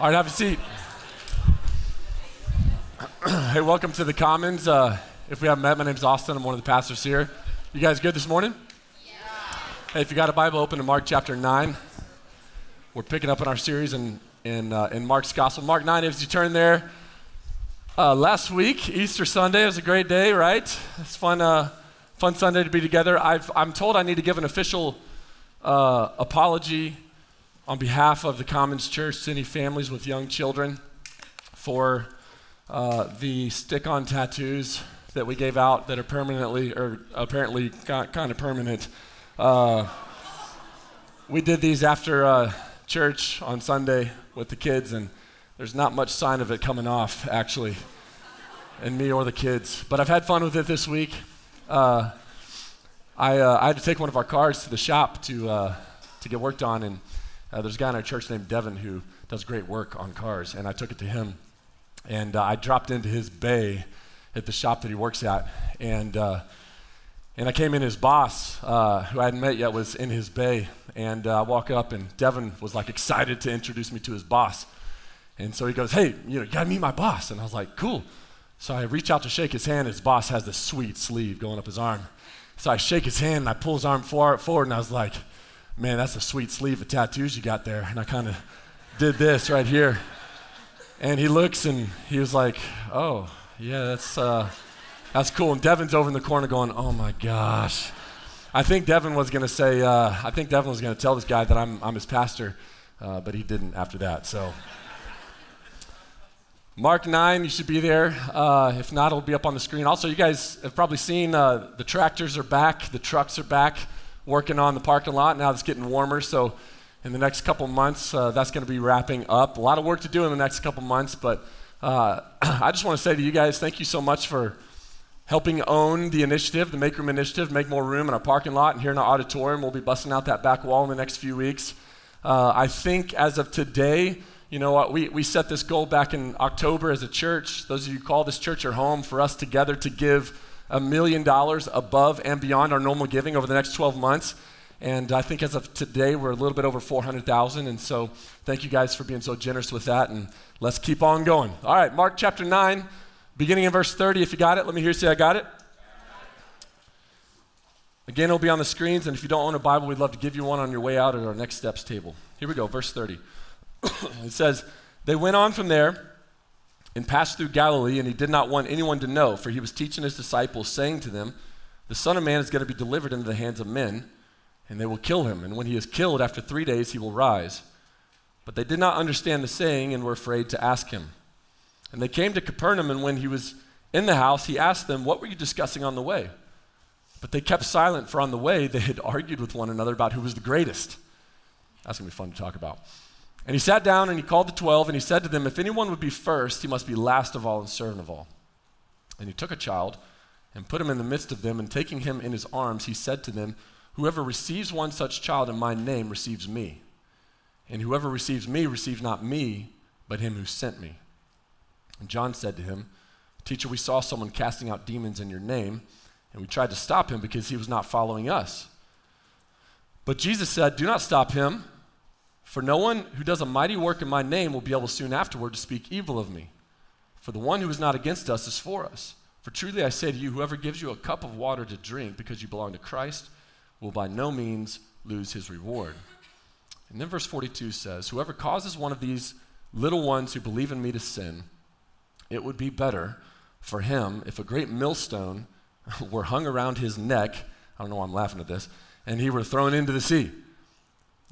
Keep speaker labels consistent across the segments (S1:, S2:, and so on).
S1: All right, have a seat. hey, welcome to the Commons. Uh, if we haven't met, my name's Austin. I'm one of the pastors here. You guys good this morning? Yeah. Hey, if you got a Bible, open to Mark chapter 9. We're picking up in our series in, in, uh, in Mark's Gospel. Mark 9, as you turn there, uh, last week, Easter Sunday, was a great day, right? It's fun, uh, fun Sunday to be together. i am told I need to give an official uh, apology on behalf of the Commons Church to any families with young children for uh, the stick on tattoos that we gave out that are permanently, or apparently kind of permanent. Uh, we did these after uh, church on Sunday with the kids, and there's not much sign of it coming off, actually, in me or the kids. But I've had fun with it this week. Uh, I, uh, I, had to take one of our cars to the shop to, uh, to get worked on, and uh, there's a guy in our church named Devin who does great work on cars, and I took it to him. And uh, I dropped into his bay at the shop that he works at, and, uh, and I came in, his boss, uh, who I hadn't met yet, was in his bay. And uh, I walk up, and Devin was like excited to introduce me to his boss. And so he goes, Hey, you know, you gotta meet my boss. And I was like, Cool. So I reach out to shake his hand. His boss has this sweet sleeve going up his arm. So I shake his hand and I pull his arm forward, and I was like, man, that's a sweet sleeve of tattoos you got there. And I kind of did this right here. And he looks and he was like, oh, yeah, that's, uh, that's cool. And Devin's over in the corner going, oh my gosh. I think Devin was going to say, uh, I think Devin was going to tell this guy that I'm, I'm his pastor, uh, but he didn't after that. So, Mark 9, you should be there. Uh, if not, it'll be up on the screen. Also, you guys have probably seen uh, the tractors are back, the trucks are back working on the parking lot. Now it's getting warmer, so in the next couple months, uh, that's going to be wrapping up. A lot of work to do in the next couple months, but uh, I just want to say to you guys, thank you so much for helping own the initiative, the Make Room Initiative, make more room in our parking lot and here in our auditorium. We'll be busting out that back wall in the next few weeks. Uh, I think as of today, you know what, we, we set this goal back in October as a church. Those of you who call this church your home, for us together to give a million dollars above and beyond our normal giving over the next 12 months. And I think as of today, we're a little bit over 400,000. And so thank you guys for being so generous with that. And let's keep on going. All right, Mark chapter 9, beginning in verse 30. If you got it, let me hear you say, I got it. Again, it'll be on the screens. And if you don't own a Bible, we'd love to give you one on your way out at our next steps table. Here we go, verse 30. it says, They went on from there and passed through Galilee, and he did not want anyone to know, for he was teaching his disciples, saying to them, The Son of Man is going to be delivered into the hands of men, and they will kill him. And when he is killed, after three days, he will rise. But they did not understand the saying and were afraid to ask him. And they came to Capernaum, and when he was in the house, he asked them, What were you discussing on the way? But they kept silent, for on the way they had argued with one another about who was the greatest. That's going to be fun to talk about. And he sat down and he called the twelve and he said to them, If anyone would be first, he must be last of all and servant of all. And he took a child and put him in the midst of them, and taking him in his arms, he said to them, Whoever receives one such child in my name receives me. And whoever receives me receives not me, but him who sent me. And John said to him, Teacher, we saw someone casting out demons in your name, and we tried to stop him because he was not following us. But Jesus said, Do not stop him for no one who does a mighty work in my name will be able soon afterward to speak evil of me. For the one who is not against us is for us. For truly I say to you, whoever gives you a cup of water to drink because you belong to Christ will by no means lose his reward. And then verse 42 says, Whoever causes one of these little ones who believe in me to sin, it would be better for him if a great millstone were hung around his neck. I don't know why I'm laughing at this, and he were thrown into the sea.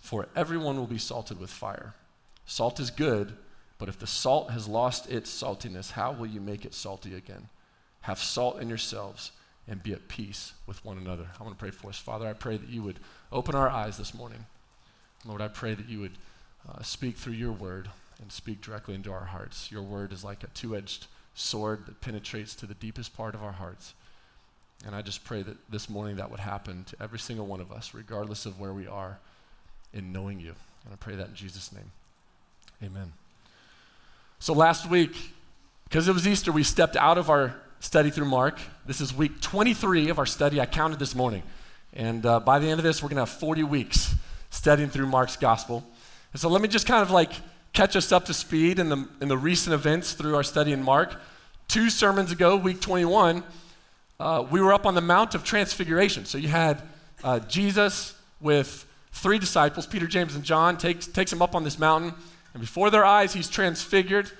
S1: For everyone will be salted with fire. Salt is good, but if the salt has lost its saltiness, how will you make it salty again? Have salt in yourselves and be at peace with one another. I want to pray for us. Father, I pray that you would open our eyes this morning. Lord, I pray that you would uh, speak through your word. and speak directly into our hearts. Your word is like a two edged sword that penetrates to the deepest part of our hearts. And I just pray that this morning that would happen to every single one of us, regardless of where we are in knowing you. And I pray that in Jesus' name. Amen. So last week, because it was Easter, we stepped out of our study through Mark. This is week 23 of our study. I counted this morning. And uh, by the end of this, we're going to have 40 weeks studying through Mark's gospel. And so let me just kind of like catch us up to speed in the, in the recent events through our study in Mark. Two sermons ago, week 21, uh, we were up on the Mount of Transfiguration. So you had uh, Jesus with three disciples, Peter, James, and John, takes, takes them up on this mountain. And before their eyes, he's transfigured,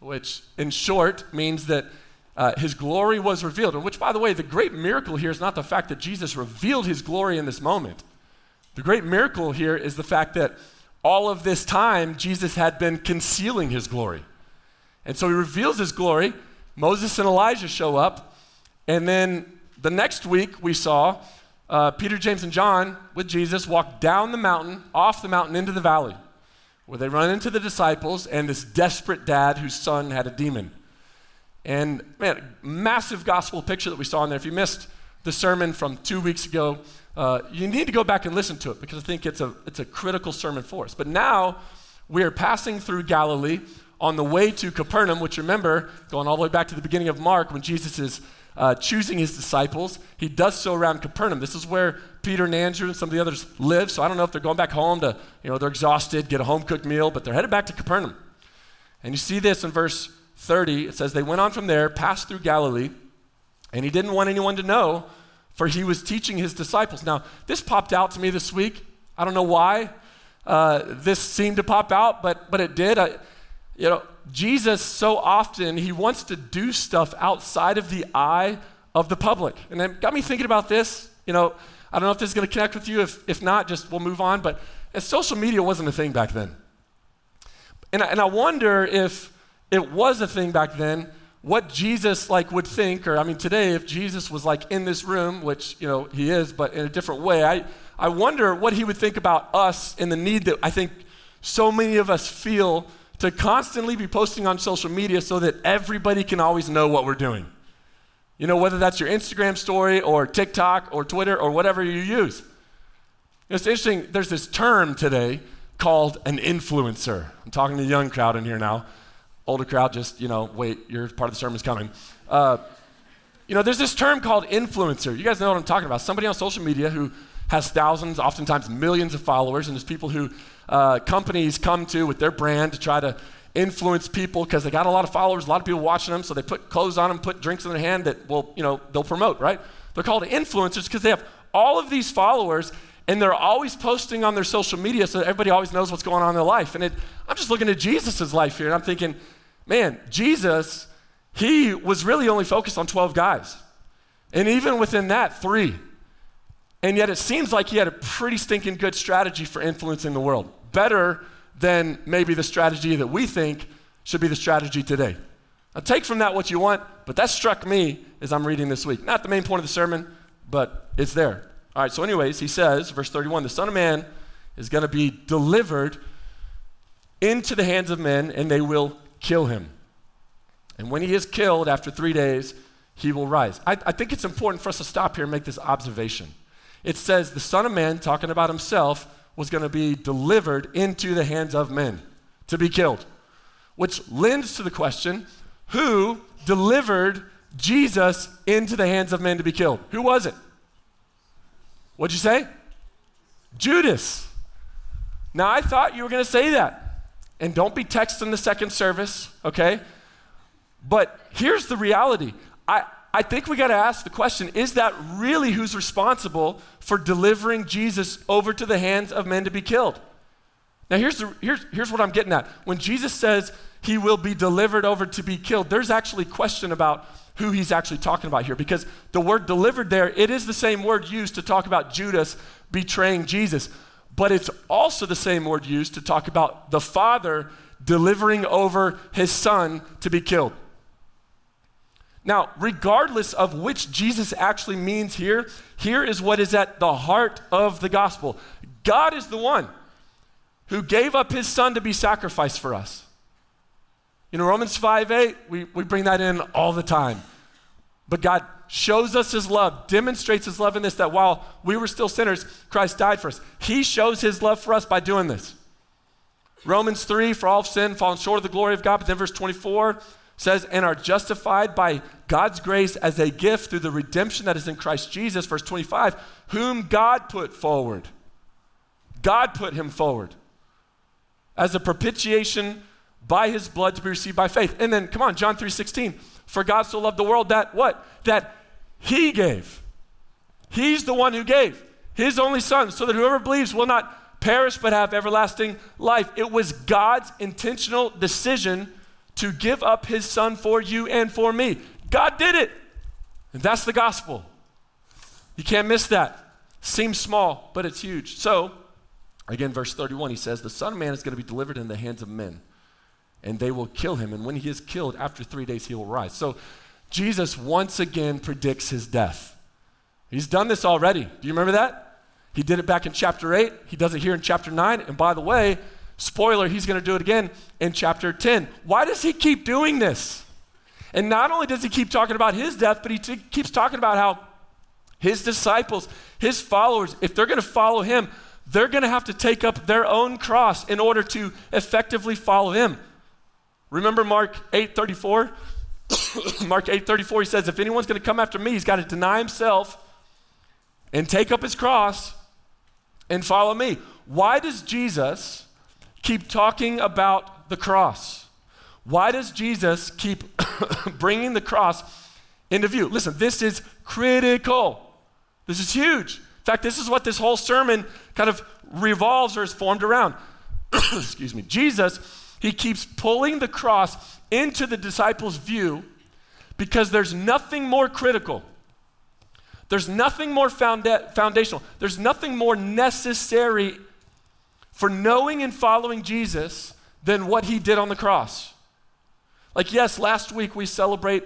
S1: which in short means that uh, his glory was revealed. And which, by the way, the great miracle here is not the fact that Jesus revealed his glory in this moment. The great miracle here is the fact that all of this time, Jesus had been concealing his glory. And so he reveals his glory. Moses and Elijah show up. And then the next week, we saw uh, Peter, James, and John with Jesus walk down the mountain, off the mountain into the valley, where they run into the disciples and this desperate dad whose son had a demon. And man, massive gospel picture that we saw in there. If you missed the sermon from two weeks ago, uh, you need to go back and listen to it because I think it's a, it's a critical sermon for us. But now we are passing through Galilee on the way to Capernaum, which remember, going all the way back to the beginning of Mark, when Jesus is uh, choosing his disciples, he does so around Capernaum. This is where Peter and Andrew and some of the others live. So I don't know if they're going back home to, you know, they're exhausted, get a home cooked meal, but they're headed back to Capernaum. And you see this in verse 30, it says, They went on from there, passed through Galilee, and he didn't want anyone to know, for he was teaching his disciples. Now, this popped out to me this week. I don't know why uh, this seemed to pop out, but, but it did. I, you know, Jesus, so often, he wants to do stuff outside of the eye of the public. And it got me thinking about this. You know, I don't know if this is going to connect with you. If, if not, just we'll move on. But social media wasn't a thing back then. And I, and I wonder if it was a thing back then what jesus like would think or i mean today if jesus was like in this room which you know he is but in a different way i, I wonder what he would think about us and the need that i think so many of us feel to constantly be posting on social media so that everybody can always know what we're doing you know whether that's your instagram story or tiktok or twitter or whatever you use it's interesting there's this term today called an influencer i'm talking to the young crowd in here now Older crowd, just, you know, wait, your part of the sermon's coming. Uh, you know, there's this term called influencer. You guys know what I'm talking about. Somebody on social media who has thousands, oftentimes millions of followers, and there's people who uh, companies come to with their brand to try to influence people because they got a lot of followers, a lot of people watching them, so they put clothes on them, put drinks in their hand that will, you know, they'll promote, right? They're called influencers because they have all of these followers and they're always posting on their social media so everybody always knows what's going on in their life. And it, I'm just looking at Jesus' life here and I'm thinking, man, Jesus, he was really only focused on 12 guys. And even within that, three. And yet it seems like he had a pretty stinking good strategy for influencing the world. Better than maybe the strategy that we think should be the strategy today. Now, take from that what you want, but that struck me as I'm reading this week. Not the main point of the sermon, but it's there. All right, so, anyways, he says, verse 31 the Son of Man is going to be delivered into the hands of men, and they will kill him. And when he is killed after three days, he will rise. I, I, think it's important for us to stop here and make this observation. It says the Son of Man, talking about himself, was going to be delivered into the hands of men to be killed, which lends to the question who delivered Jesus into the hands of men to be killed? Who was it? What'd you say? Judas. Now, I thought you were going to say that. And don't be texting the second service, okay? But here's the reality. I, I think we got to ask the question is that really who's responsible for delivering Jesus over to the hands of men to be killed? Now, here's, the, here's, here's what I'm getting at. When Jesus says he will be delivered over to be killed, there's actually a question about who he's actually talking about here because the word delivered there, it is the same word used to talk about Judas betraying Jesus but it's also the same word used to talk about the father delivering over his son to be killed. Now, regardless of which Jesus actually means here, here is what is at the heart of the gospel God is the one who gave up his son to be sacrificed for us. You know, Romans 5 8, we, we bring that in all the time. But God shows us his love, demonstrates his love in this that while we were still sinners, Christ died for us. He shows his love for us by doing this. Romans 3, for all have sinned, fallen short of the glory of God. But then verse 24 says, and are justified by God's grace as a gift through the redemption that is in Christ Jesus. Verse 25, whom God put forward. God put him forward as a propitiation by his blood to be received by faith. And then, come on, John 3 16. For God so loved the world that what? That he gave. He's the one who gave his only son, so that whoever believes will not perish but have everlasting life. It was God's intentional decision to give up his son for you and for me. God did it. And that's the gospel. You can't miss that. Seems small, but it's huge. So, again, verse 31, he says, The Son of Man is going to be delivered in the hands of men, and they will kill him. And when he is killed, after three days, he will rise. So, Jesus once again predicts his death. He's done this already. Do you remember that? He did it back in chapter 8. He does it here in chapter 9. And by the way, spoiler, he's going to do it again in chapter 10. Why does he keep doing this? And not only does he keep talking about his death, but he t- keeps talking about how his disciples, his followers, if they're going to follow him, they're going to have to take up their own cross in order to effectively follow him. Remember Mark 8:34? Mark 8:34 he says if anyone's going to come after me, he's got to deny himself and take up his cross and follow me. Why does Jesus keep talking about the cross? Why does Jesus keep bringing the cross into view? Listen, this is critical. This is huge. In fact, this is what this whole sermon kind of revolves or is formed around. Excuse me. Jesus, he keeps pulling the cross into the disciples' view because there's nothing more critical. There's nothing more founda- foundational. There's nothing more necessary for knowing and following Jesus than what he did on the cross. Like, yes, last week we celebrate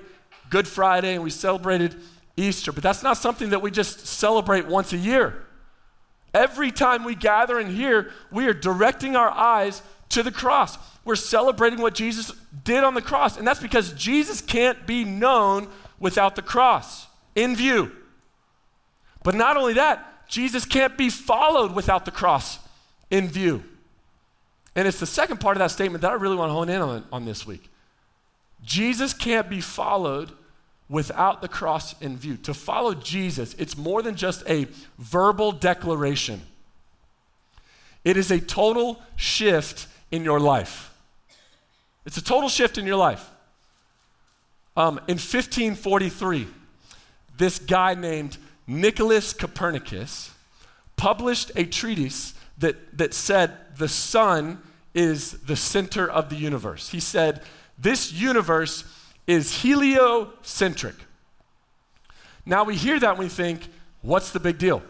S1: Good Friday and we celebrated Easter, but that's not something that we just celebrate once a year. Every time we gather in here, we are directing our eyes to the cross. We're celebrating what Jesus did on the cross, and that's because Jesus can't be known without the cross in view. But not only that, Jesus can't be followed without the cross in view. And it's the second part of that statement that I really want to hone in on, on this week. Jesus can't be followed without the cross in view. To follow Jesus, it's more than just a verbal declaration, it is a total shift in your life. It's a total shift in your life. Um, in 1543, this guy named Nicholas Copernicus published a treatise that, that said the sun is the center of the universe. He said, this universe is heliocentric. Now we hear that and we think, what's the big deal?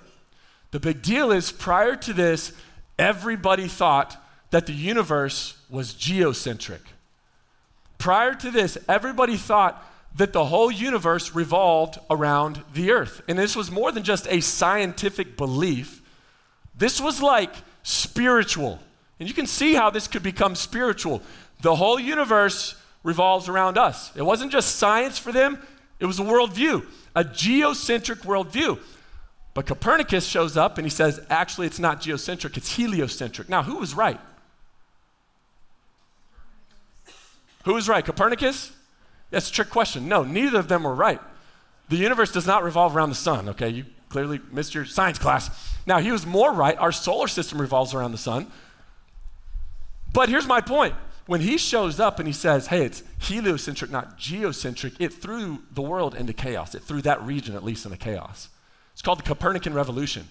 S1: The big deal is prior to this, everybody thought that the universe was geocentric. Prior to this, everybody thought that the whole universe revolved around the earth. And this was more than just a scientific belief, this was like spiritual. And you can see how this could become spiritual. The whole universe revolves around us. It wasn't just science for them, it was a worldview, a geocentric worldview. But Copernicus shows up and he says, actually, it's not geocentric, it's heliocentric. Now, who was right? Who was right? Copernicus? That's a trick question. No, neither of them were right. The universe does not revolve around the sun, okay? You clearly missed your science class. Now, he was more right. Our solar system revolves around the sun. But here's my point when he shows up and he says, hey, it's heliocentric, not geocentric, it threw the world into chaos. It threw that region, at least, into chaos. It's called the Copernican Revolution.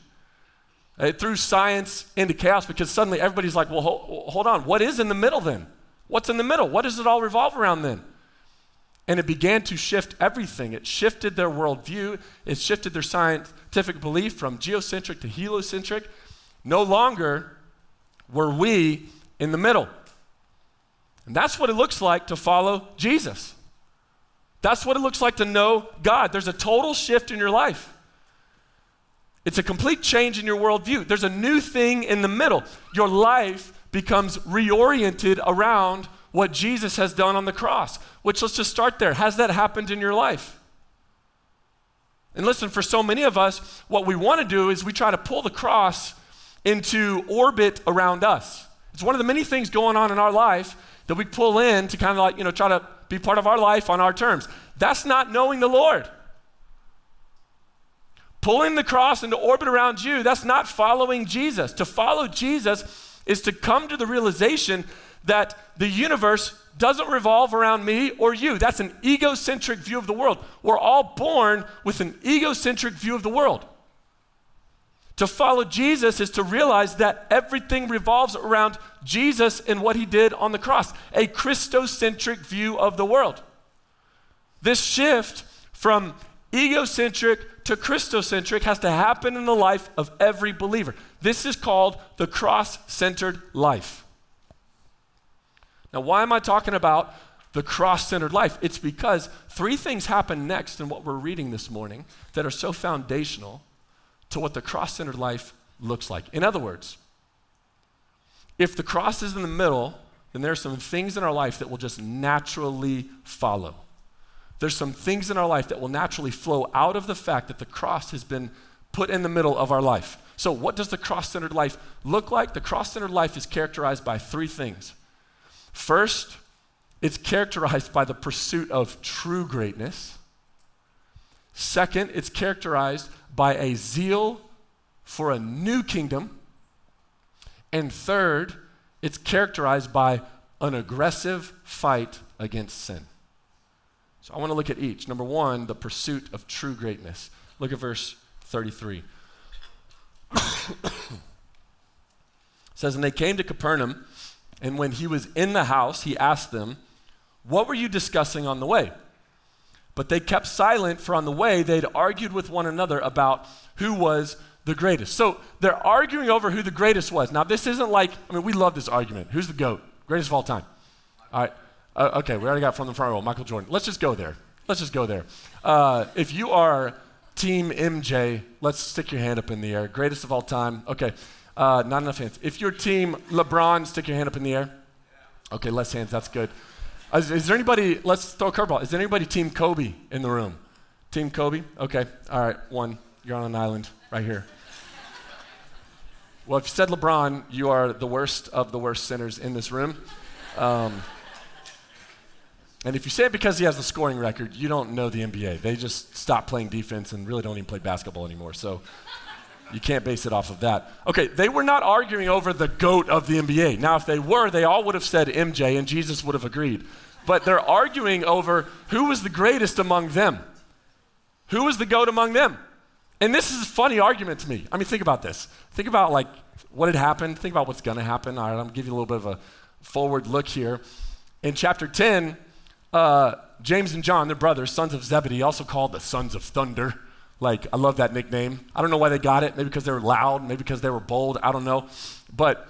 S1: It threw science into chaos because suddenly everybody's like, well, hold, hold on, what is in the middle then? What's in the middle? What does it all revolve around then? And it began to shift everything. It shifted their worldview, it shifted their scientific belief from geocentric to heliocentric. No longer were we in the middle. And that's what it looks like to follow Jesus. That's what it looks like to know God. There's a total shift in your life. It's a complete change in your worldview. There's a new thing in the middle. Your life becomes reoriented around what Jesus has done on the cross. Which let's just start there. Has that happened in your life? And listen, for so many of us, what we want to do is we try to pull the cross into orbit around us. It's one of the many things going on in our life that we pull in to kind of like, you know, try to be part of our life on our terms. That's not knowing the Lord. Pulling the cross into orbit around you, that's not following Jesus. To follow Jesus is to come to the realization that the universe doesn't revolve around me or you. That's an egocentric view of the world. We're all born with an egocentric view of the world. To follow Jesus is to realize that everything revolves around Jesus and what he did on the cross, a Christocentric view of the world. This shift from egocentric to Christocentric has to happen in the life of every believer. This is called the cross centered life. Now, why am I talking about the cross centered life? It's because three things happen next in what we're reading this morning that are so foundational to what the cross centered life looks like. In other words, if the cross is in the middle, then there are some things in our life that will just naturally follow. There's some things in our life that will naturally flow out of the fact that the cross has been put in the middle of our life. So, what does the cross centered life look like? The cross centered life is characterized by three things. First, it's characterized by the pursuit of true greatness. Second, it's characterized by a zeal for a new kingdom. And third, it's characterized by an aggressive fight against sin. So I want to look at each. Number one, the pursuit of true greatness. Look at verse 33. it says, And they came to Capernaum, and when he was in the house, he asked them, What were you discussing on the way? But they kept silent, for on the way they'd argued with one another about who was the greatest. So they're arguing over who the greatest was. Now, this isn't like, I mean, we love this argument. Who's the GOAT? Greatest of all time. All right. Uh, okay, we already got from the front row, Michael Jordan. Let's just go there. Let's just go there. Uh, if you are Team MJ, let's stick your hand up in the air. Greatest of all time. Okay, uh, not enough hands. If you're Team LeBron, stick your hand up in the air. Okay, less hands. That's good. Is, is there anybody, let's throw a curveball. Is there anybody Team Kobe in the room? Team Kobe? Okay, all right, one. You're on an island right here. Well, if you said LeBron, you are the worst of the worst sinners in this room. Um, and if you say it because he has the scoring record, you don't know the NBA. They just stopped playing defense and really don't even play basketball anymore. So you can't base it off of that. Okay, they were not arguing over the GOAT of the NBA. Now, if they were, they all would have said MJ and Jesus would have agreed. But they're arguing over who was the greatest among them. Who was the GOAT among them? And this is a funny argument to me. I mean, think about this. Think about like what had happened. Think about what's going to happen. All right, I'm going to give you a little bit of a forward look here. In chapter 10, uh, James and John, their brothers, sons of Zebedee, also called the sons of thunder. Like, I love that nickname. I don't know why they got it. Maybe because they were loud, maybe because they were bold. I don't know. But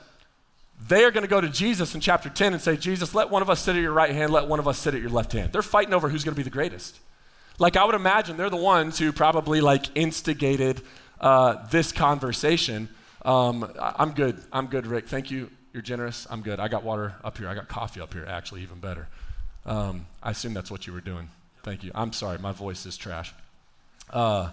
S1: they are going to go to Jesus in chapter 10 and say, Jesus, let one of us sit at your right hand, let one of us sit at your left hand. They're fighting over who's going to be the greatest. Like, I would imagine they're the ones who probably like instigated uh, this conversation. Um, I'm good. I'm good, Rick. Thank you. You're generous. I'm good. I got water up here. I got coffee up here, actually, even better. Um, I assume that's what you were doing. Thank you. I'm sorry. My voice is trash. Uh,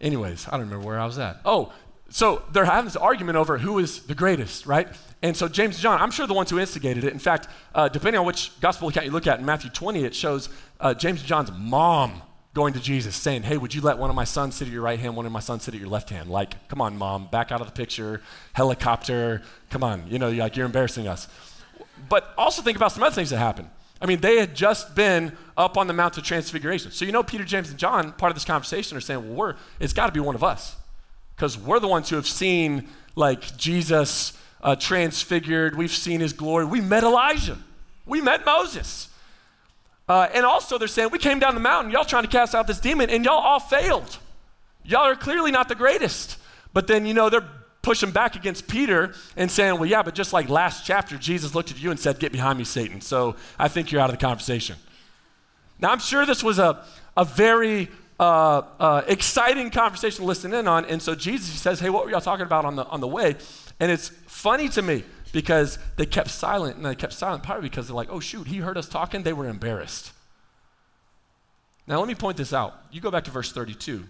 S1: anyways, I don't remember where I was at. Oh, so they're having this argument over who is the greatest, right? And so James and John, I'm sure the ones who instigated it. In fact, uh, depending on which gospel account you look at, in Matthew 20, it shows uh, James and John's mom going to Jesus saying, Hey, would you let one of my sons sit at your right hand, one of my sons sit at your left hand? Like, come on, mom, back out of the picture, helicopter, come on, you know, like you're embarrassing us. But also think about some other things that happened. I mean, they had just been up on the Mount of Transfiguration. So you know, Peter, James, and John, part of this conversation, are saying, well, we're, it's got to be one of us. Because we're the ones who have seen, like, Jesus uh, transfigured. We've seen his glory. We met Elijah. We met Moses. Uh, and also, they're saying, we came down the mountain, y'all trying to cast out this demon, and y'all all failed. Y'all are clearly not the greatest. But then, you know, they're pushing back against Peter and saying, well, yeah, but just like last chapter, Jesus looked at you and said, Get behind me, Satan. So I think you're out of the conversation. Now, I'm sure this was a, a very uh, uh, exciting conversation to listen in on. And so Jesus says, Hey, what were y'all talking about on the, on the way? And it's funny to me because they kept silent, and they kept silent partly because they're like, oh, shoot, he heard us talking. They were embarrassed. Now, let me point this out. You go back to verse 32,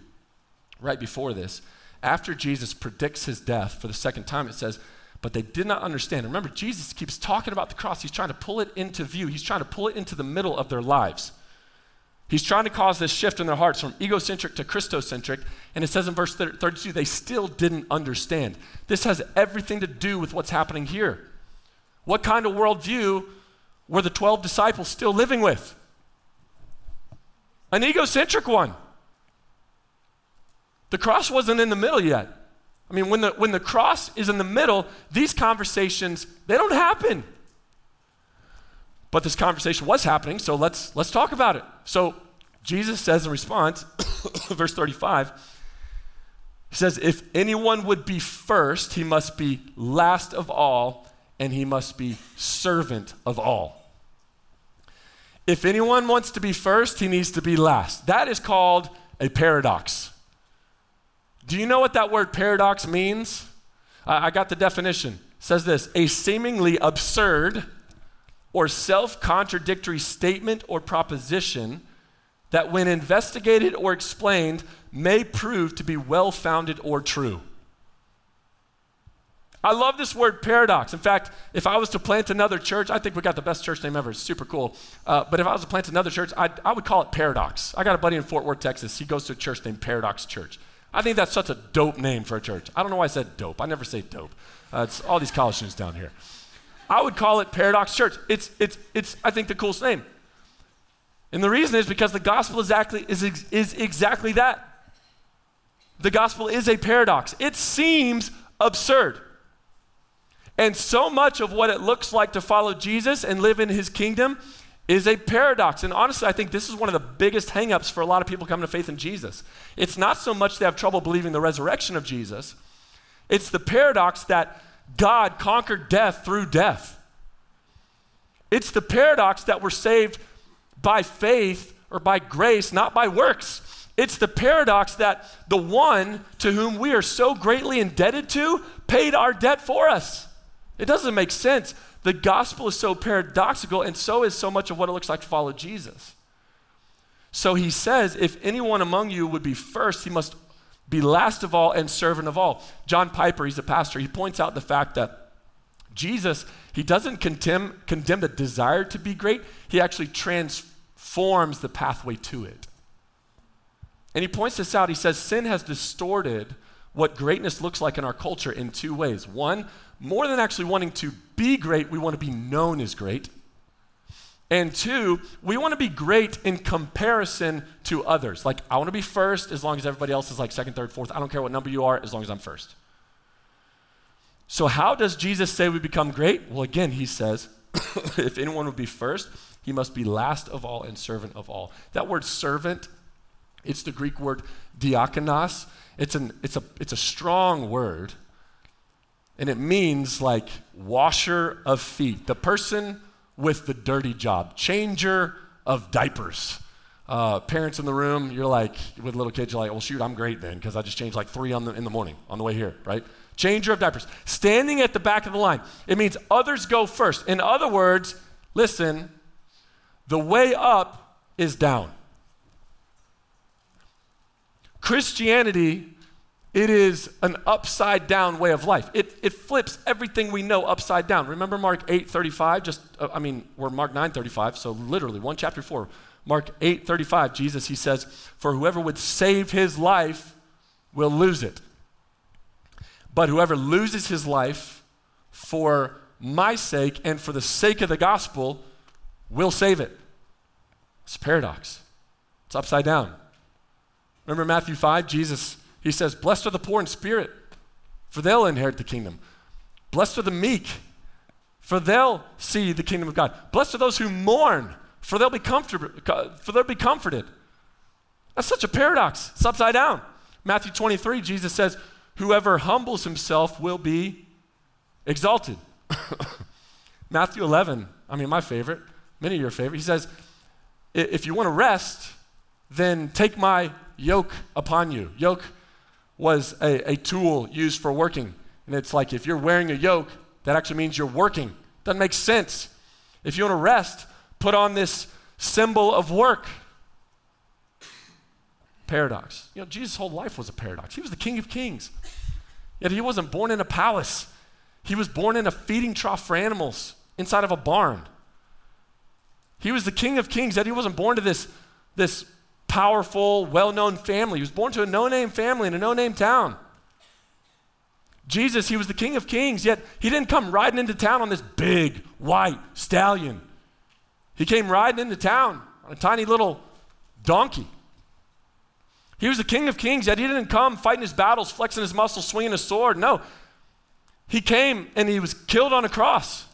S1: right before this. After Jesus predicts his death for the second time, it says, but they did not understand. Remember, Jesus keeps talking about the cross. He's trying to pull it into view, he's trying to pull it into the middle of their lives. He's trying to cause this shift in their hearts from egocentric to Christocentric. And it says in verse 32, they still didn't understand. This has everything to do with what's happening here. What kind of worldview were the 12 disciples still living with? An egocentric one. The cross wasn't in the middle yet. I mean, when the, when the cross is in the middle, these conversations, they don't happen. But this conversation was happening, so let's, let's talk about it. So Jesus says in response, verse 35, he says, If anyone would be first, he must be last of all, and he must be servant of all. If anyone wants to be first, he needs to be last. That is called a paradox. Do you know what that word paradox means? I, I got the definition. It says this a seemingly absurd or self contradictory statement or proposition that, when investigated or explained, may prove to be well founded or true. I love this word paradox. In fact, if I was to plant another church, I think we got the best church name ever. It's super cool. Uh, but if I was to plant another church, I'd, I would call it Paradox. I got a buddy in Fort Worth, Texas. He goes to a church named Paradox Church. I think that's such a dope name for a church. I don't know why I said dope. I never say dope. Uh, it's all these college students down here. I would call it Paradox Church. It's, it's, it's I think, the coolest name. And the reason is because the gospel exactly, is, is exactly that. The gospel is a paradox. It seems absurd. And so much of what it looks like to follow Jesus and live in his kingdom is a paradox. And honestly, I think this is one of the biggest hangups for a lot of people coming to faith in Jesus. It's not so much they have trouble believing the resurrection of Jesus, it's the paradox that God conquered death through death. It's the paradox that we're saved by faith or by grace, not by works. It's the paradox that the one to whom we are so greatly indebted to paid our debt for us. It doesn't make sense. The gospel is so paradoxical, and so is so much of what it looks like to follow Jesus. So he says, if anyone among you would be first, he must be last of all and servant of all. John Piper, he's a pastor, he points out the fact that Jesus, he doesn't condemn, condemn the desire to be great, he actually transforms the pathway to it. And he points this out. He says, Sin has distorted what greatness looks like in our culture in two ways. One, more than actually wanting to be great, we want to be known as great. And two, we want to be great in comparison to others. Like, I want to be first as long as everybody else is like second, third, fourth. I don't care what number you are as long as I'm first. So, how does Jesus say we become great? Well, again, he says, if anyone would be first, he must be last of all and servant of all. That word servant, it's the Greek word diakonos. It's, an, it's, a, it's a strong word, and it means like washer of feet. The person with the dirty job, changer of diapers. Uh, parents in the room, you're like, with little kids, you're like, well, shoot, I'm great then, because I just changed like three the, in the morning on the way here, right? Changer of diapers. Standing at the back of the line. It means others go first. In other words, listen, the way up is down. Christianity it is an upside down way of life. It, it flips everything we know upside down. Remember Mark 8 35? Just, uh, I mean, we're Mark 9 35, so literally one chapter four. Mark 8 35, Jesus, he says, For whoever would save his life will lose it. But whoever loses his life for my sake and for the sake of the gospel will save it. It's a paradox, it's upside down. Remember Matthew 5? Jesus he says, Blessed are the poor in spirit, for they'll inherit the kingdom. Blessed are the meek, for they'll see the kingdom of God. Blessed are those who mourn, for they'll be comforted. For they'll be comforted. That's such a paradox. It's upside down. Matthew 23, Jesus says, Whoever humbles himself will be exalted. Matthew 11, I mean, my favorite, many of your favorite, he says, If you want to rest, then take my yoke upon you. Yoke was a, a tool used for working. And it's like if you're wearing a yoke, That actually means you're working. Doesn't make sense. If you want to rest, put on this symbol of work. Paradox. You know, Jesus' whole life was a paradox. He was the King of Kings. Yet he wasn't born in a palace, he was born in a feeding trough for animals inside of a barn. He was the King of Kings, yet he wasn't born to this, this powerful, well known family. He was born to a no name family in a no name town. Jesus, he was the King of Kings, yet he didn't come riding into town on this big white stallion. He came riding into town on a tiny little donkey. He was the King of Kings, yet he didn't come fighting his battles, flexing his muscles, swinging his sword. No. He came and he was killed on a cross.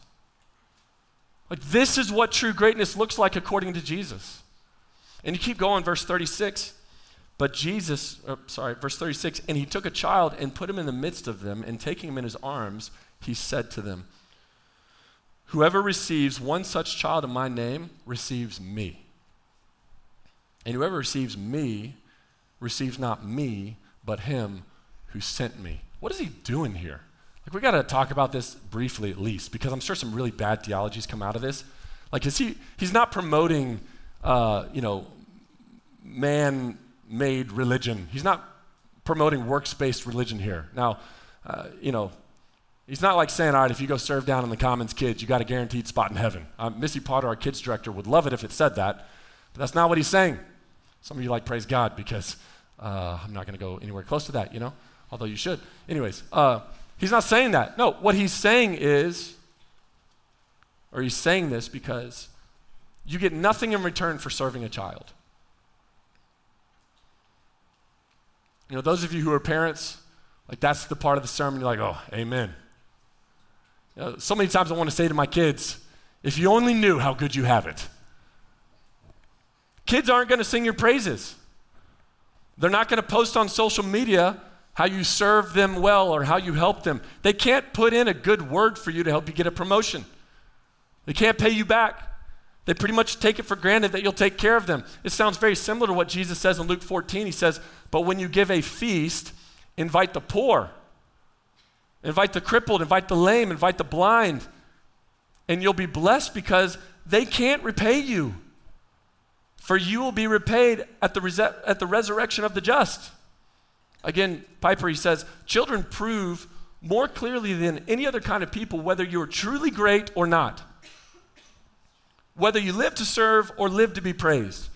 S1: Like, this is what true greatness looks like according to Jesus. And you keep going, verse 36. But Jesus, oh, sorry, verse 36, and he took a child and put him in the midst of them, and taking him in his arms, he said to them, Whoever receives one such child in my name receives me. And whoever receives me receives not me, but him who sent me. What is he doing here? Like, we got to talk about this briefly at least, because I'm sure some really bad theologies come out of this. Like, is he, he's not promoting, uh, you know, man made religion. He's not promoting works based religion here. Now, uh, you know, he's not like saying, all right, if you go serve down in the Commons kids, you got a guaranteed spot in heaven. Um, Missy Potter, our kids director, would love it if it said that, but that's not what he's saying. Some of you like praise God because uh, I'm not going to go anywhere close to that, you know, although you should. Anyways, uh, he's not saying that. No, what he's saying is, or he's saying this because you get nothing in return for serving a child. You know, those of you who are parents, like that's the part of the sermon you're like, oh, amen. You know, so many times I want to say to my kids, if you only knew how good you have it. Kids aren't going to sing your praises. They're not going to post on social media how you serve them well or how you help them. They can't put in a good word for you to help you get a promotion. They can't pay you back. They pretty much take it for granted that you'll take care of them. It sounds very similar to what Jesus says in Luke 14. He says, But when you give a feast, invite the poor, invite the crippled, invite the lame, invite the blind, and you'll be blessed because they can't repay you. For you will be repaid at the, res- at the resurrection of the just. Again, Piper, he says, Children prove more clearly than any other kind of people whether you're truly great or not whether you live to serve or live to be praised.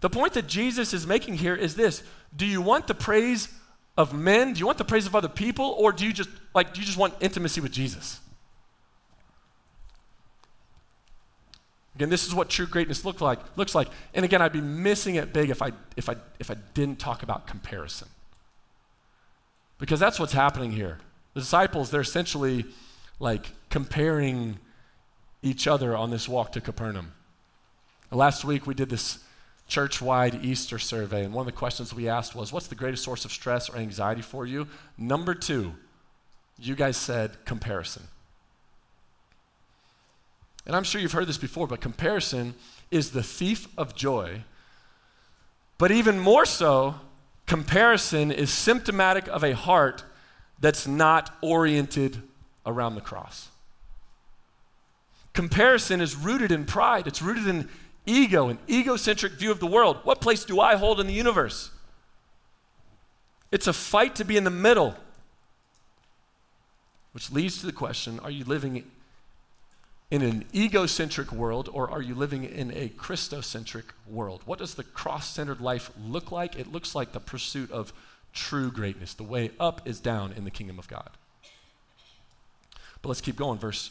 S1: The point that Jesus is making here is this Do you want the praise of men? Do you want the praise of other people? Or do you just like do you just want intimacy with Jesus? Again, this is what true greatness look like, looks like. And again, I'd be missing it big if I, if, I, if I didn't talk about comparison. Because that's what's happening here. The disciples, they're essentially like comparing each other on this walk to Capernaum. Last week, we did this church wide Easter survey, and one of the questions we asked was What's the greatest source of stress or anxiety for you? Number two, you guys said comparison. And I'm sure you've heard this before, but comparison is the thief of joy. But even more so, comparison is symptomatic of a heart that's not oriented around the cross. Comparison is rooted in pride, it's rooted in ego, an egocentric view of the world. What place do I hold in the universe? It's a fight to be in the middle, which leads to the question are you living in an egocentric world or are you living in a Christocentric world? What does the cross centered life look like? It looks like the pursuit of true greatness. The way up is down in the kingdom of God. But let's keep going. Verse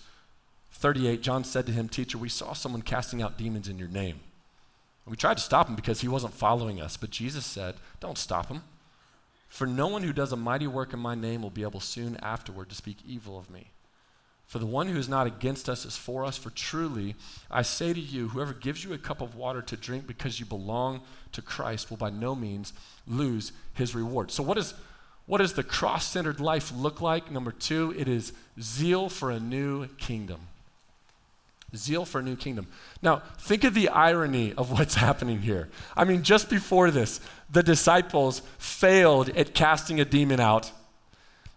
S1: 38, John said to him, Teacher, we saw someone casting out demons in your name. We tried to stop him because he wasn't following us. But Jesus said, Don't stop him. For no one who does a mighty work in my name will be able soon afterward to speak evil of me. For the one who is not against us is for us. For truly, I say to you, whoever gives you a cup of water to drink because you belong to Christ will by no means lose his reward. So, what, is, what does the cross centered life look like? Number two, it is zeal for a new kingdom. Zeal for a new kingdom. Now, think of the irony of what's happening here. I mean, just before this, the disciples failed at casting a demon out.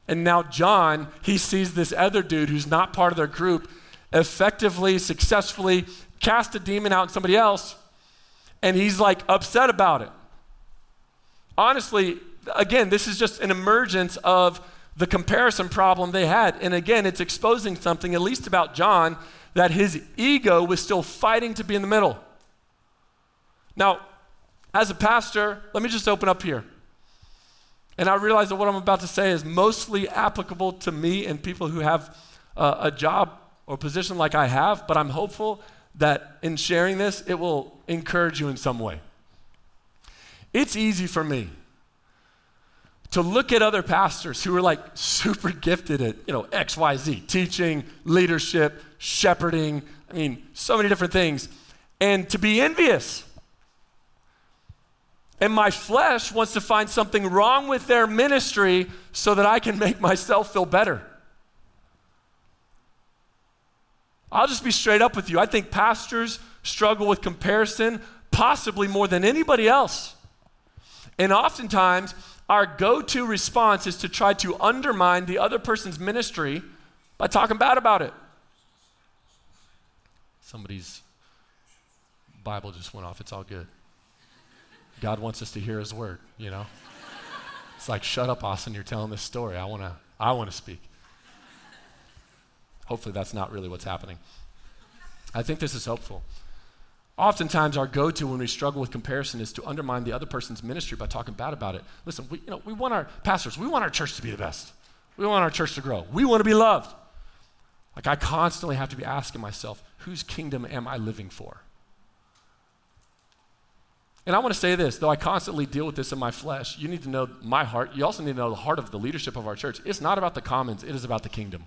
S1: And now John, he sees this other dude who's not part of their group effectively, successfully cast a demon out in somebody else, and he's like upset about it. Honestly, again, this is just an emergence of the comparison problem they had. And again, it's exposing something, at least about John, that his ego was still fighting to be in the middle. Now, as a pastor, let me just open up here. And I realize that what I'm about to say is mostly applicable to me and people who have uh, a job or position like I have, but I'm hopeful that in sharing this, it will encourage you in some way. It's easy for me to look at other pastors who are like super gifted at, you know, XYZ, teaching, leadership, shepherding, I mean, so many different things, and to be envious. And my flesh wants to find something wrong with their ministry so that I can make myself feel better. I'll just be straight up with you. I think pastors struggle with comparison possibly more than anybody else. And oftentimes, our go to response is to try to undermine the other person's ministry by talking bad about it. Somebody's Bible just went off. It's all good. God wants us to hear his word, you know? It's like, shut up, Austin, you're telling this story. I wanna, I wanna speak. Hopefully that's not really what's happening. I think this is hopeful. Oftentimes, our go to when we struggle with comparison is to undermine the other person's ministry by talking bad about it. Listen, we, you know, we want our pastors, we want our church to be the best. We want our church to grow. We want to be loved. Like, I constantly have to be asking myself, whose kingdom am I living for? And I want to say this, though I constantly deal with this in my flesh, you need to know my heart. You also need to know the heart of the leadership of our church. It's not about the commons, it is about the kingdom.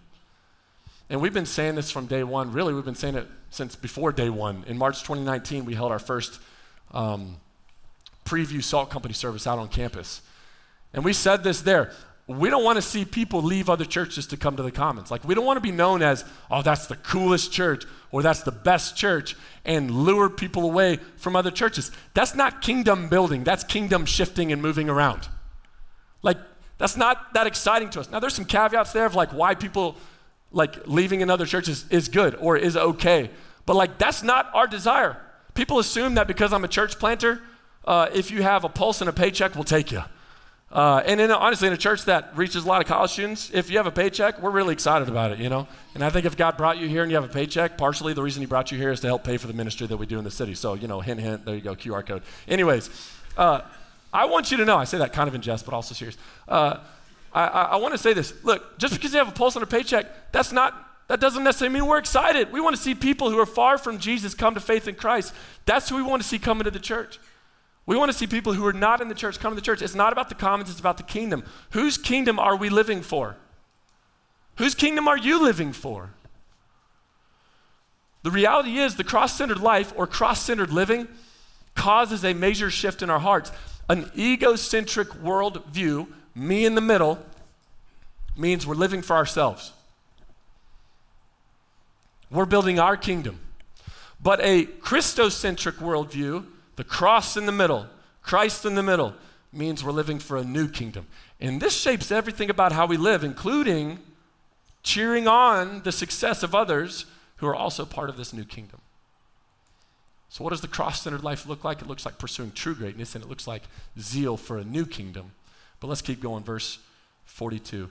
S1: And we've been saying this from day one. Really, we've been saying it since before day one. In March 2019, we held our first um, preview salt company service out on campus. And we said this there. We don't want to see people leave other churches to come to the Commons. Like, we don't want to be known as, oh, that's the coolest church or that's the best church and lure people away from other churches. That's not kingdom building, that's kingdom shifting and moving around. Like, that's not that exciting to us. Now, there's some caveats there of like why people like leaving another church is, is good or is okay. But like that's not our desire. People assume that because I'm a church planter, uh, if you have a pulse and a paycheck, we'll take you. Uh, and in, honestly, in a church that reaches a lot of college students, if you have a paycheck, we're really excited about it, you know? And I think if God brought you here and you have a paycheck, partially the reason He brought you here is to help pay for the ministry that we do in the city. So, you know, hint, hint, there you go, QR code. Anyways, uh, I want you to know, I say that kind of in jest, but also serious. I, I, I want to say this. Look, just because you have a pulse on a paycheck, that's not that doesn't necessarily mean we're excited. We want to see people who are far from Jesus come to faith in Christ. That's who we want to see come into the church. We want to see people who are not in the church come to the church. It's not about the commons, it's about the kingdom. Whose kingdom are we living for? Whose kingdom are you living for? The reality is, the cross centered life or cross centered living causes a major shift in our hearts. An egocentric worldview me in the middle, means we're living for ourselves. We're building our kingdom. But a Christocentric worldview, the cross in the middle, Christ in the middle, means we're living for a new kingdom. And this shapes everything about how we live, including cheering on the success of others who are also part of this new kingdom. So, what does the cross centered life look like? It looks like pursuing true greatness, and it looks like zeal for a new kingdom. But let's keep going. Verse 42.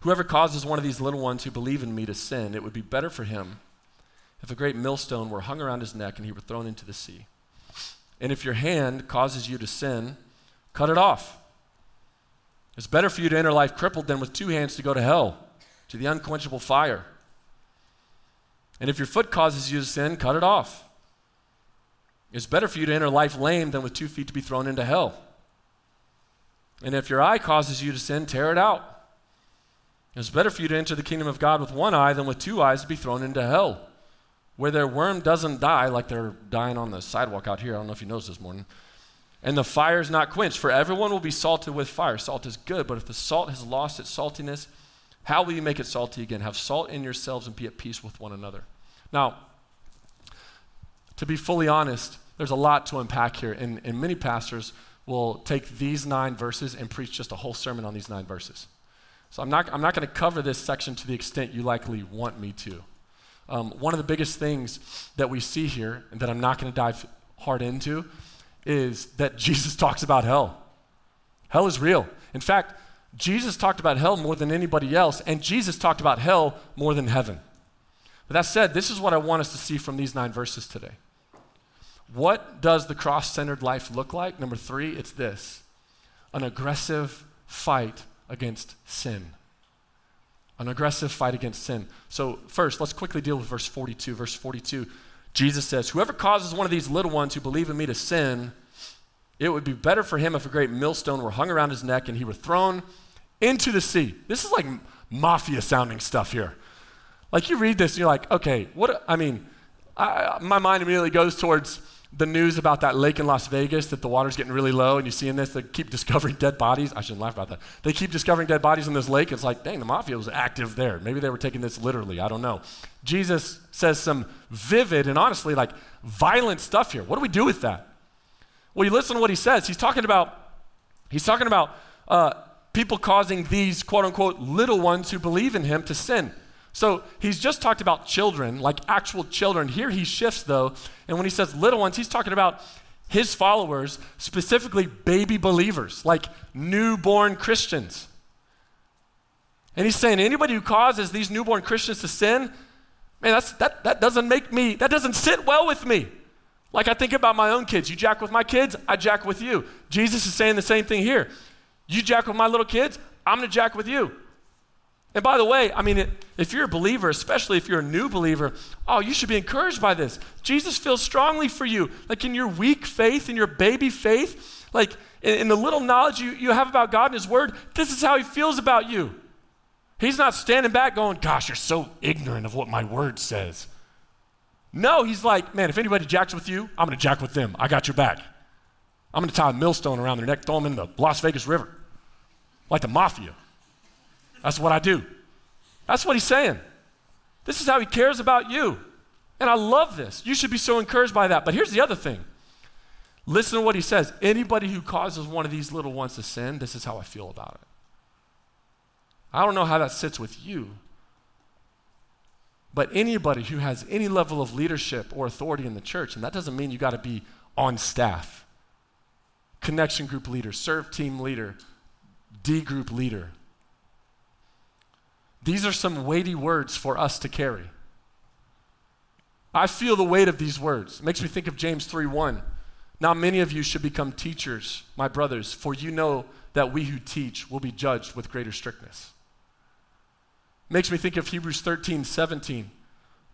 S1: Whoever causes one of these little ones who believe in me to sin, it would be better for him if a great millstone were hung around his neck and he were thrown into the sea. And if your hand causes you to sin, cut it off. It's better for you to enter life crippled than with two hands to go to hell, to the unquenchable fire. And if your foot causes you to sin, cut it off. It's better for you to enter life lame than with two feet to be thrown into hell. And if your eye causes you to sin, tear it out. It's better for you to enter the kingdom of God with one eye than with two eyes to be thrown into hell, where their worm doesn't die like they're dying on the sidewalk out here. I don't know if you noticed this morning. And the fire is not quenched, for everyone will be salted with fire. Salt is good, but if the salt has lost its saltiness, how will you make it salty again? Have salt in yourselves and be at peace with one another. Now, to be fully honest, there's a lot to unpack here, and, and many pastors will take these nine verses and preach just a whole sermon on these nine verses. So I'm not, I'm not going to cover this section to the extent you likely want me to. Um, one of the biggest things that we see here, and that I'm not going to dive hard into, is that Jesus talks about hell. Hell is real. In fact, Jesus talked about hell more than anybody else, and Jesus talked about hell more than heaven. But that said, this is what I want us to see from these nine verses today. What does the cross centered life look like? Number three, it's this an aggressive fight against sin. An aggressive fight against sin. So, first, let's quickly deal with verse 42. Verse 42, Jesus says, Whoever causes one of these little ones who believe in me to sin, it would be better for him if a great millstone were hung around his neck and he were thrown into the sea. This is like mafia sounding stuff here. Like you read this and you're like, okay, what? I mean, I, my mind immediately goes towards the news about that lake in Las Vegas that the water's getting really low, and you see in this they keep discovering dead bodies. I shouldn't laugh about that. They keep discovering dead bodies in this lake. It's like, dang, the mafia was active there. Maybe they were taking this literally. I don't know. Jesus says some vivid and honestly like violent stuff here. What do we do with that? Well, you listen to what he says. He's talking about he's talking about uh, people causing these quote unquote little ones who believe in him to sin. So he's just talked about children, like actual children. Here he shifts, though, and when he says little ones, he's talking about his followers, specifically baby believers, like newborn Christians. And he's saying anybody who causes these newborn Christians to sin, man, that's, that, that doesn't make me, that doesn't sit well with me. Like I think about my own kids. You jack with my kids, I jack with you. Jesus is saying the same thing here. You jack with my little kids, I'm to jack with you. And by the way, I mean, if you're a believer, especially if you're a new believer, oh, you should be encouraged by this. Jesus feels strongly for you. Like in your weak faith, in your baby faith, like in, in the little knowledge you, you have about God and His Word, this is how He feels about you. He's not standing back going, Gosh, you're so ignorant of what my Word says. No, He's like, Man, if anybody jacks with you, I'm going to jack with them. I got your back. I'm going to tie a millstone around their neck, throw them in the Las Vegas River, like the mafia. That's what I do. That's what he's saying. This is how he cares about you. And I love this. You should be so encouraged by that. But here's the other thing listen to what he says. Anybody who causes one of these little ones to sin, this is how I feel about it. I don't know how that sits with you. But anybody who has any level of leadership or authority in the church, and that doesn't mean you got to be on staff, connection group leader, serve team leader, D group leader, these are some weighty words for us to carry. I feel the weight of these words. It makes me think of James 3:1. Now many of you should become teachers, my brothers, for you know that we who teach will be judged with greater strictness. Makes me think of Hebrews 13, 17.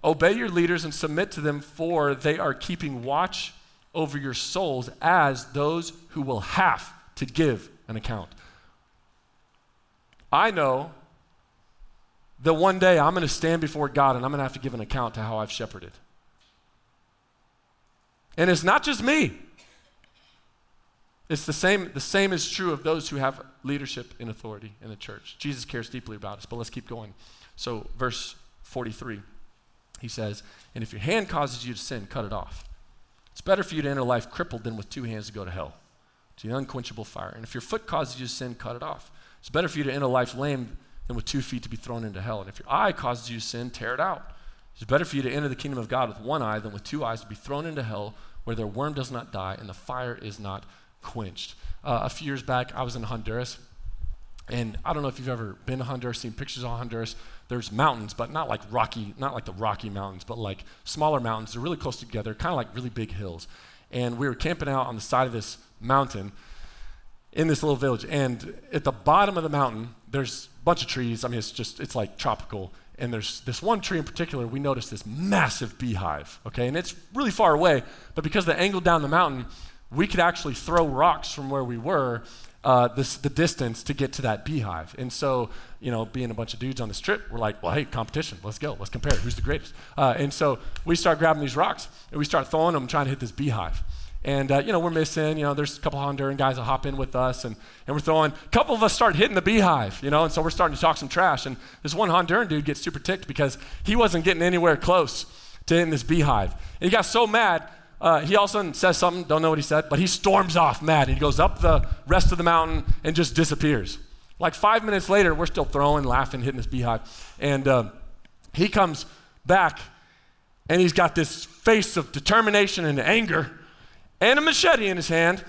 S1: Obey your leaders and submit to them, for they are keeping watch over your souls as those who will have to give an account. I know that one day I'm going to stand before God and I'm going to have to give an account to how I've shepherded. And it's not just me. It's the same, the same is true of those who have leadership in authority in the church. Jesus cares deeply about us, but let's keep going. So, verse 43, he says, And if your hand causes you to sin, cut it off. It's better for you to enter life crippled than with two hands to go to hell, to the unquenchable fire. And if your foot causes you to sin, cut it off. It's better for you to enter life lame than with two feet to be thrown into hell. And if your eye causes you sin, tear it out. It's better for you to enter the kingdom of God with one eye than with two eyes to be thrown into hell where their worm does not die and the fire is not quenched. Uh, a few years back, I was in Honduras. And I don't know if you've ever been to Honduras, seen pictures of Honduras. There's mountains, but not like rocky, not like the Rocky Mountains, but like smaller mountains. They're really close together, kind of like really big hills. And we were camping out on the side of this mountain in this little village. And at the bottom of the mountain, there's a bunch of trees. I mean, it's just, it's like tropical. And there's this one tree in particular, we noticed this massive beehive, okay? And it's really far away, but because the angle down the mountain, we could actually throw rocks from where we were uh, this, the distance to get to that beehive. And so, you know, being a bunch of dudes on this trip, we're like, well, hey, competition, let's go, let's compare. Who's the greatest? Uh, and so we start grabbing these rocks and we start throwing them, trying to hit this beehive. And, uh, you know, we're missing, you know, there's a couple Honduran guys that hop in with us, and, and we're throwing, a couple of us start hitting the beehive, you know, and so we're starting to talk some trash. And this one Honduran dude gets super ticked because he wasn't getting anywhere close to hitting this beehive. And he got so mad, uh, he sudden says something, don't know what he said, but he storms off mad. He goes up the rest of the mountain and just disappears. Like five minutes later, we're still throwing, laughing, hitting this beehive. And uh, he comes back and he's got this face of determination and anger and a machete in his hand.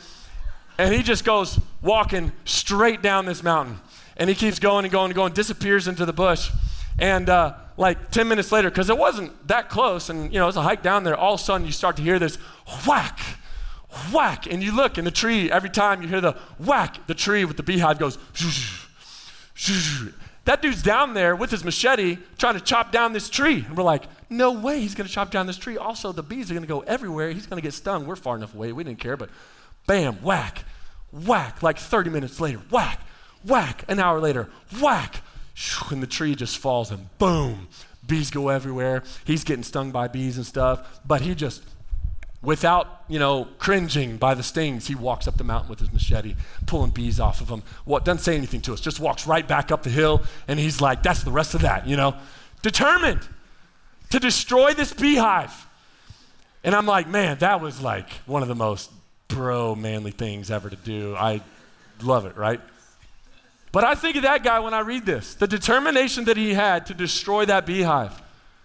S1: And he just goes walking straight down this mountain. And he keeps going and going and going, disappears into the bush. And uh, like 10 minutes later, because it wasn't that close, and you know, it's a hike down there, all of a sudden you start to hear this whack, whack. And you look, and the tree, every time you hear the whack, the tree with the beehive goes, that dude's down there with his machete trying to chop down this tree. And we're like, no way he's going to chop down this tree. Also, the bees are going to go everywhere. He's going to get stung. We're far enough away. We didn't care, but bam, whack, whack. Like 30 minutes later, whack, whack. An hour later, whack. And the tree just falls and boom, bees go everywhere. He's getting stung by bees and stuff, but he just without, you know, cringing by the stings, he walks up the mountain with his machete, pulling bees off of him. What doesn't say anything to us, just walks right back up the hill, and he's like, that's the rest of that, you know? Determined to destroy this beehive. And I'm like, man, that was like one of the most bro manly things ever to do. I love it, right? But I think of that guy when I read this the determination that he had to destroy that beehive.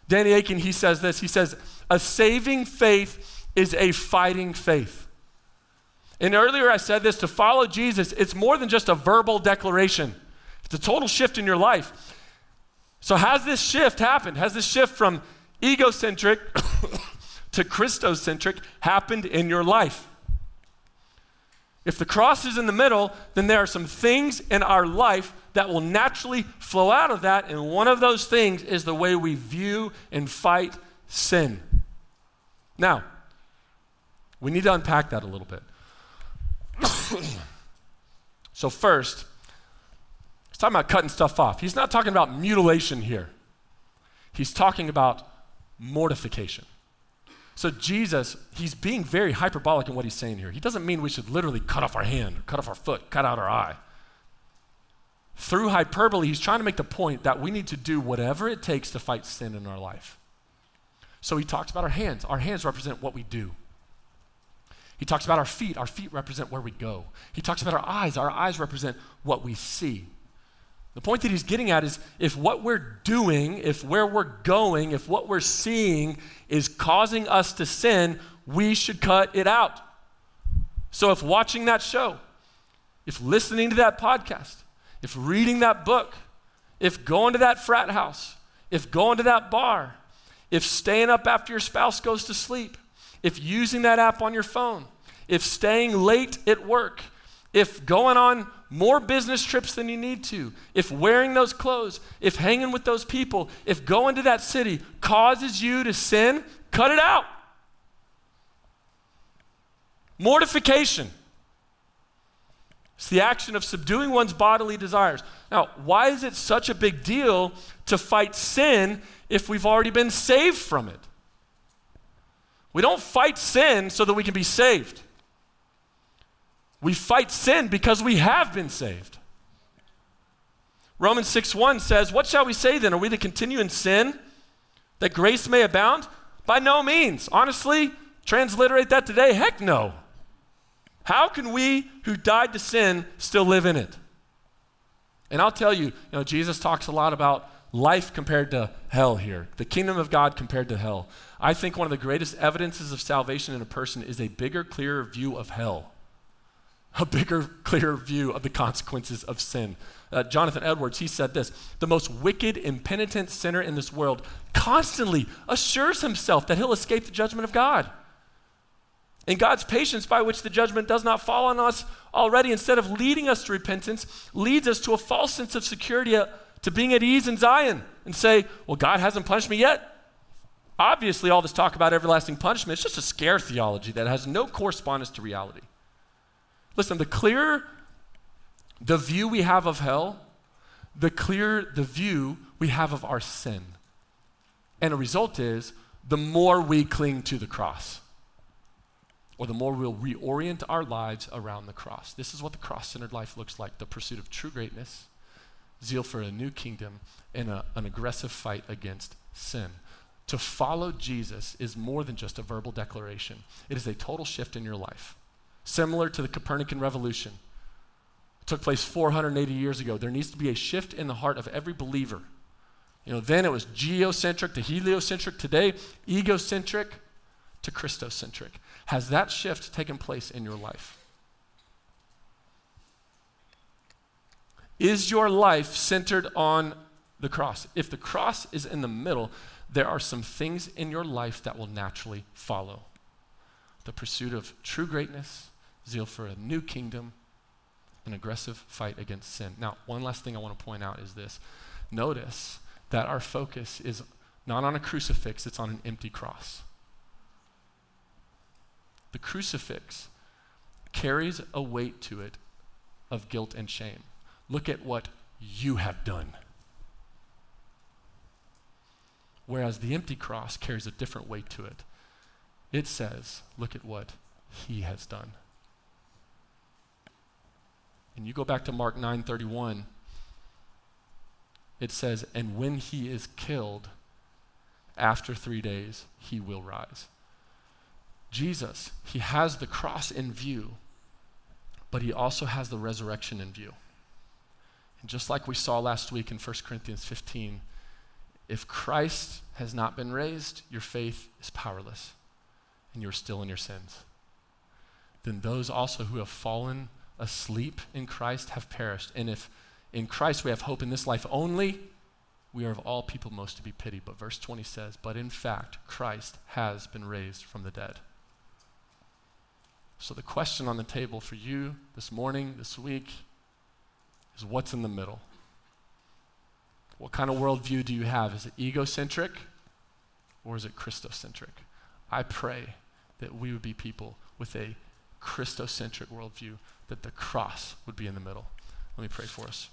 S1: Danny Akin, he says this. He says, A saving faith is a fighting faith. And earlier I said this to follow Jesus, it's more than just a verbal declaration, it's a total shift in your life. So, has this shift happened? Has this shift from egocentric to Christocentric happened in your life? If the cross is in the middle, then there are some things in our life that will naturally flow out of that, and one of those things is the way we view and fight sin. Now, we need to unpack that a little bit. so, first, he's talking about cutting stuff off. He's not talking about mutilation here, he's talking about mortification. So, Jesus, he's being very hyperbolic in what he's saying here. He doesn't mean we should literally cut off our hand, or cut off our foot, cut out our eye. Through hyperbole, he's trying to make the point that we need to do whatever it takes to fight sin in our life. So he talks about our hands. Our hands represent what we do. He talks about our feet. Our feet represent where we go. He talks about our eyes. Our eyes represent what we see. The point that he's getting at is if what we're doing, if where we're going, if what we're seeing is causing us to sin, we should cut it out. So if watching that show, if listening to that podcast, if reading that book, if going to that frat house, if going to that bar, if staying up after your spouse goes to sleep, if using that app on your phone, if staying late at work, if going on more business trips than you need to, if wearing those clothes, if hanging with those people, if going to that city causes you to sin, cut it out. Mortification. It's the action of subduing one's bodily desires. Now, why is it such a big deal to fight sin if we've already been saved from it? We don't fight sin so that we can be saved. We fight sin because we have been saved. Romans 6 1 says, What shall we say then? Are we to continue in sin that grace may abound? By no means. Honestly, transliterate that today. Heck no. How can we who died to sin still live in it? And I'll tell you, you know, Jesus talks a lot about life compared to hell here, the kingdom of God compared to hell. I think one of the greatest evidences of salvation in a person is a bigger, clearer view of hell, a bigger, clearer view of the consequences of sin. Uh, Jonathan Edwards, he said this The most wicked, impenitent sinner in this world constantly assures himself that he'll escape the judgment of God. And God's patience, by which the judgment does not fall on us already, instead of leading us to repentance, leads us to a false sense of security, uh, to being at ease in Zion, and say, Well, God hasn't punished me yet. Obviously, all this talk about everlasting punishment is just a scare theology that has no correspondence to reality. Listen, the clearer the view we have of hell, the clearer the view we have of our sin. And the result is the more we cling to the cross, or the more we'll reorient our lives around the cross. This is what the cross centered life looks like the pursuit of true greatness, zeal for a new kingdom, and a, an aggressive fight against sin. To follow Jesus is more than just a verbal declaration, it is a total shift in your life. Similar to the Copernican revolution. It took place 480 years ago. There needs to be a shift in the heart of every believer. You know, then it was geocentric to heliocentric. Today, egocentric to Christocentric. Has that shift taken place in your life? Is your life centered on the cross? If the cross is in the middle, there are some things in your life that will naturally follow the pursuit of true greatness, zeal for a new kingdom, an aggressive fight against sin. Now, one last thing I want to point out is this notice that our focus is not on a crucifix, it's on an empty cross. The crucifix carries a weight to it of guilt and shame. Look at what you have done. Whereas the empty cross carries a different weight to it. It says, look at what he has done. And you go back to Mark 9:31, it says, "And when he is killed, after 3 days he will rise." Jesus, he has the cross in view, but he also has the resurrection in view. And just like we saw last week in 1 Corinthians 15, if Christ has not been raised, your faith is powerless and you're still in your sins. Then those also who have fallen asleep in Christ have perished. And if in Christ we have hope in this life only, we are of all people most to be pitied. But verse 20 says, But in fact, Christ has been raised from the dead. So the question on the table for you this morning, this week, is what's in the middle? What kind of worldview do you have? Is it egocentric or is it Christocentric? I pray that we would be people with a Christocentric worldview, that the cross would be in the middle. Let me pray for us.